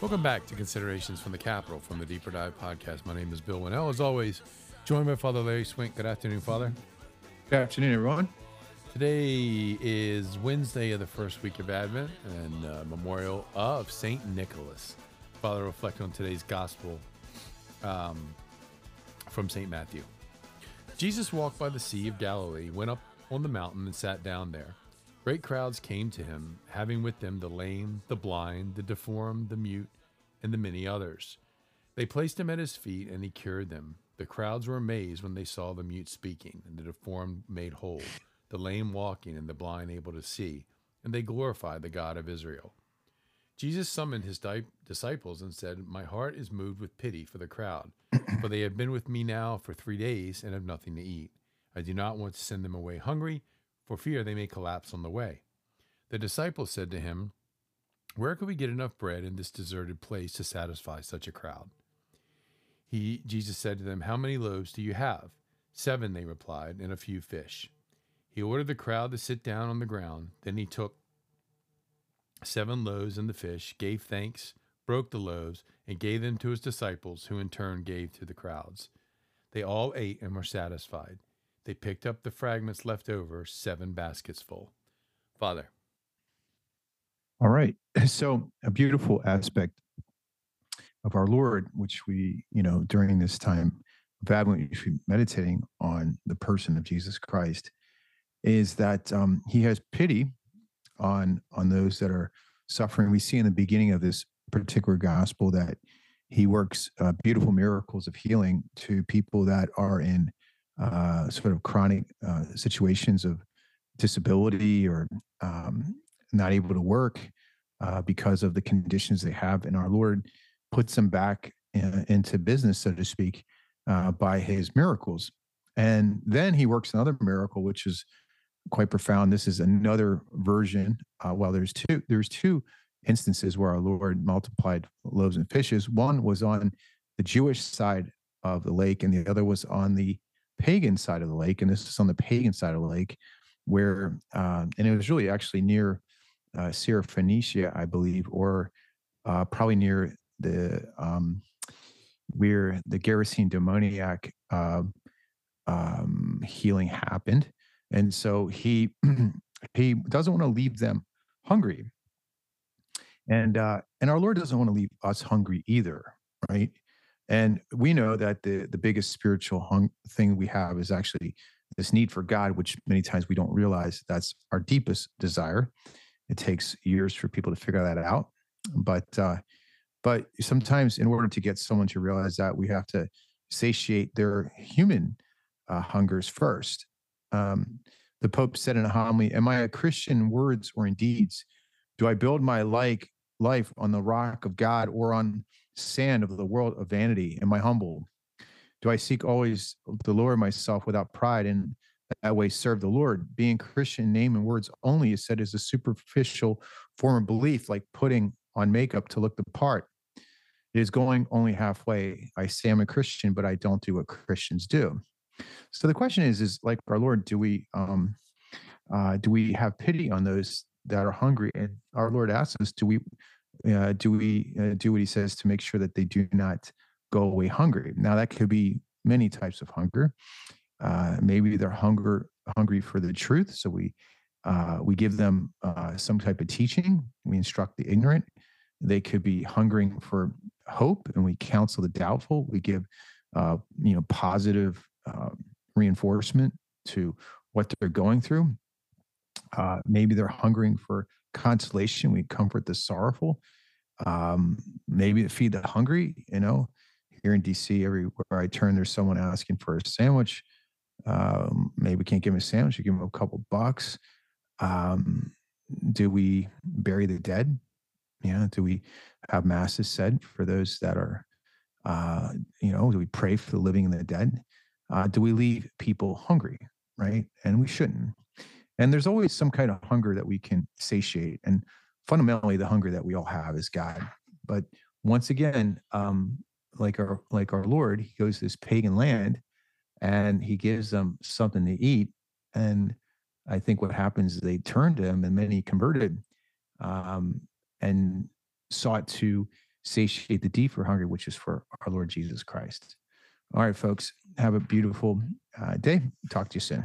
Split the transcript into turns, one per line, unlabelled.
Welcome back to Considerations from the Capitol from the Deeper Dive podcast. My name is Bill Wannall. As always, joined by Father Larry Swink. Good afternoon, Father.
Good afternoon, everyone.
Today is Wednesday of the first week of Advent and uh, memorial of Saint Nicholas. Father, reflect on today's gospel um, from Saint Matthew. Jesus walked by the Sea of Galilee, went up on the mountain, and sat down there. Great crowds came to him, having with them the lame, the blind, the deformed, the mute, and the many others. They placed him at his feet, and he cured them. The crowds were amazed when they saw the mute speaking, and the deformed made whole, the lame walking, and the blind able to see, and they glorified the God of Israel. Jesus summoned his di- disciples and said, My heart is moved with pity for the crowd, for they have been with me now for three days and have nothing to eat. I do not want to send them away hungry for fear they may collapse on the way. The disciples said to him, Where could we get enough bread in this deserted place to satisfy such a crowd? He, Jesus said to them, How many loaves do you have? Seven, they replied, and a few fish. He ordered the crowd to sit down on the ground. Then he took seven loaves and the fish, gave thanks, broke the loaves, and gave them to his disciples, who in turn gave to the crowds. They all ate and were satisfied. They picked up the fragments left over, seven baskets full. Father.
All right. So, a beautiful aspect of our Lord, which we, you know, during this time of Advent, we should be meditating on the person of Jesus Christ, is that um, he has pity on on those that are suffering. We see in the beginning of this particular gospel that he works uh, beautiful miracles of healing to people that are in uh, sort of chronic uh, situations of disability or um, not able to work uh, because of the conditions they have. And our Lord puts them back in, into business, so to speak, uh, by his miracles. And then he works another miracle, which is quite profound. This is another version. Uh, well, there's two. There's two instances where our Lord multiplied loaves and fishes. One was on the Jewish side of the lake, and the other was on the pagan side of the lake, and this is on the pagan side of the lake, where uh, and it was really actually near uh, Syrophoenicia, I believe, or uh, probably near the um, where the Gerasene demoniac uh, um, healing happened, and so he he doesn't want to leave them hungry, and uh, and our Lord doesn't want to leave us hungry either, right? And we know that the the biggest spiritual hung, thing we have is actually this need for God, which many times we don't realize that's our deepest desire. It takes years for people to figure that out, but uh, but sometimes in order to get someone to realize that, we have to satiate their human uh, hungers first. Um, the Pope said in a homily, "Am I a Christian in words or in deeds? Do I build my like life on the rock of God or on sand of the world of vanity? Am I humble? Do I seek always to lower myself without pride and that way serve the Lord? Being Christian name and words only is said is a superficial form of belief, like putting on makeup to look the part. It is going only halfway. I say I'm a Christian, but I don't do what Christians do. So the question is, is like our Lord, do we um uh do we have pity on those that are hungry? And our Lord asks us, do we uh, do we uh, do what he says to make sure that they do not go away hungry? Now that could be many types of hunger. Uh, maybe they're hunger hungry for the truth, so we uh, we give them uh, some type of teaching. We instruct the ignorant. They could be hungering for hope, and we counsel the doubtful. We give uh, you know positive um, reinforcement to what they're going through. maybe they're hungering for consolation. We comfort the sorrowful. Um, maybe to feed the hungry. You know, here in DC, everywhere I turn, there's someone asking for a sandwich. Um, maybe we can't give him a sandwich. You give him a couple bucks. Um, do we bury the dead? Yeah. Do we have masses said for those that are, uh, you know, do we pray for the living and the dead? Uh, do we leave people hungry? Right. And we shouldn't. And there's always some kind of hunger that we can satiate. And fundamentally, the hunger that we all have is God. But once again, um, like our like our Lord, he goes to this pagan land and he gives them something to eat. And I think what happens is they turned to him and many converted um, and sought to satiate the deeper hunger, which is for our Lord Jesus Christ. All right, folks, have a beautiful uh, day. Talk to you soon.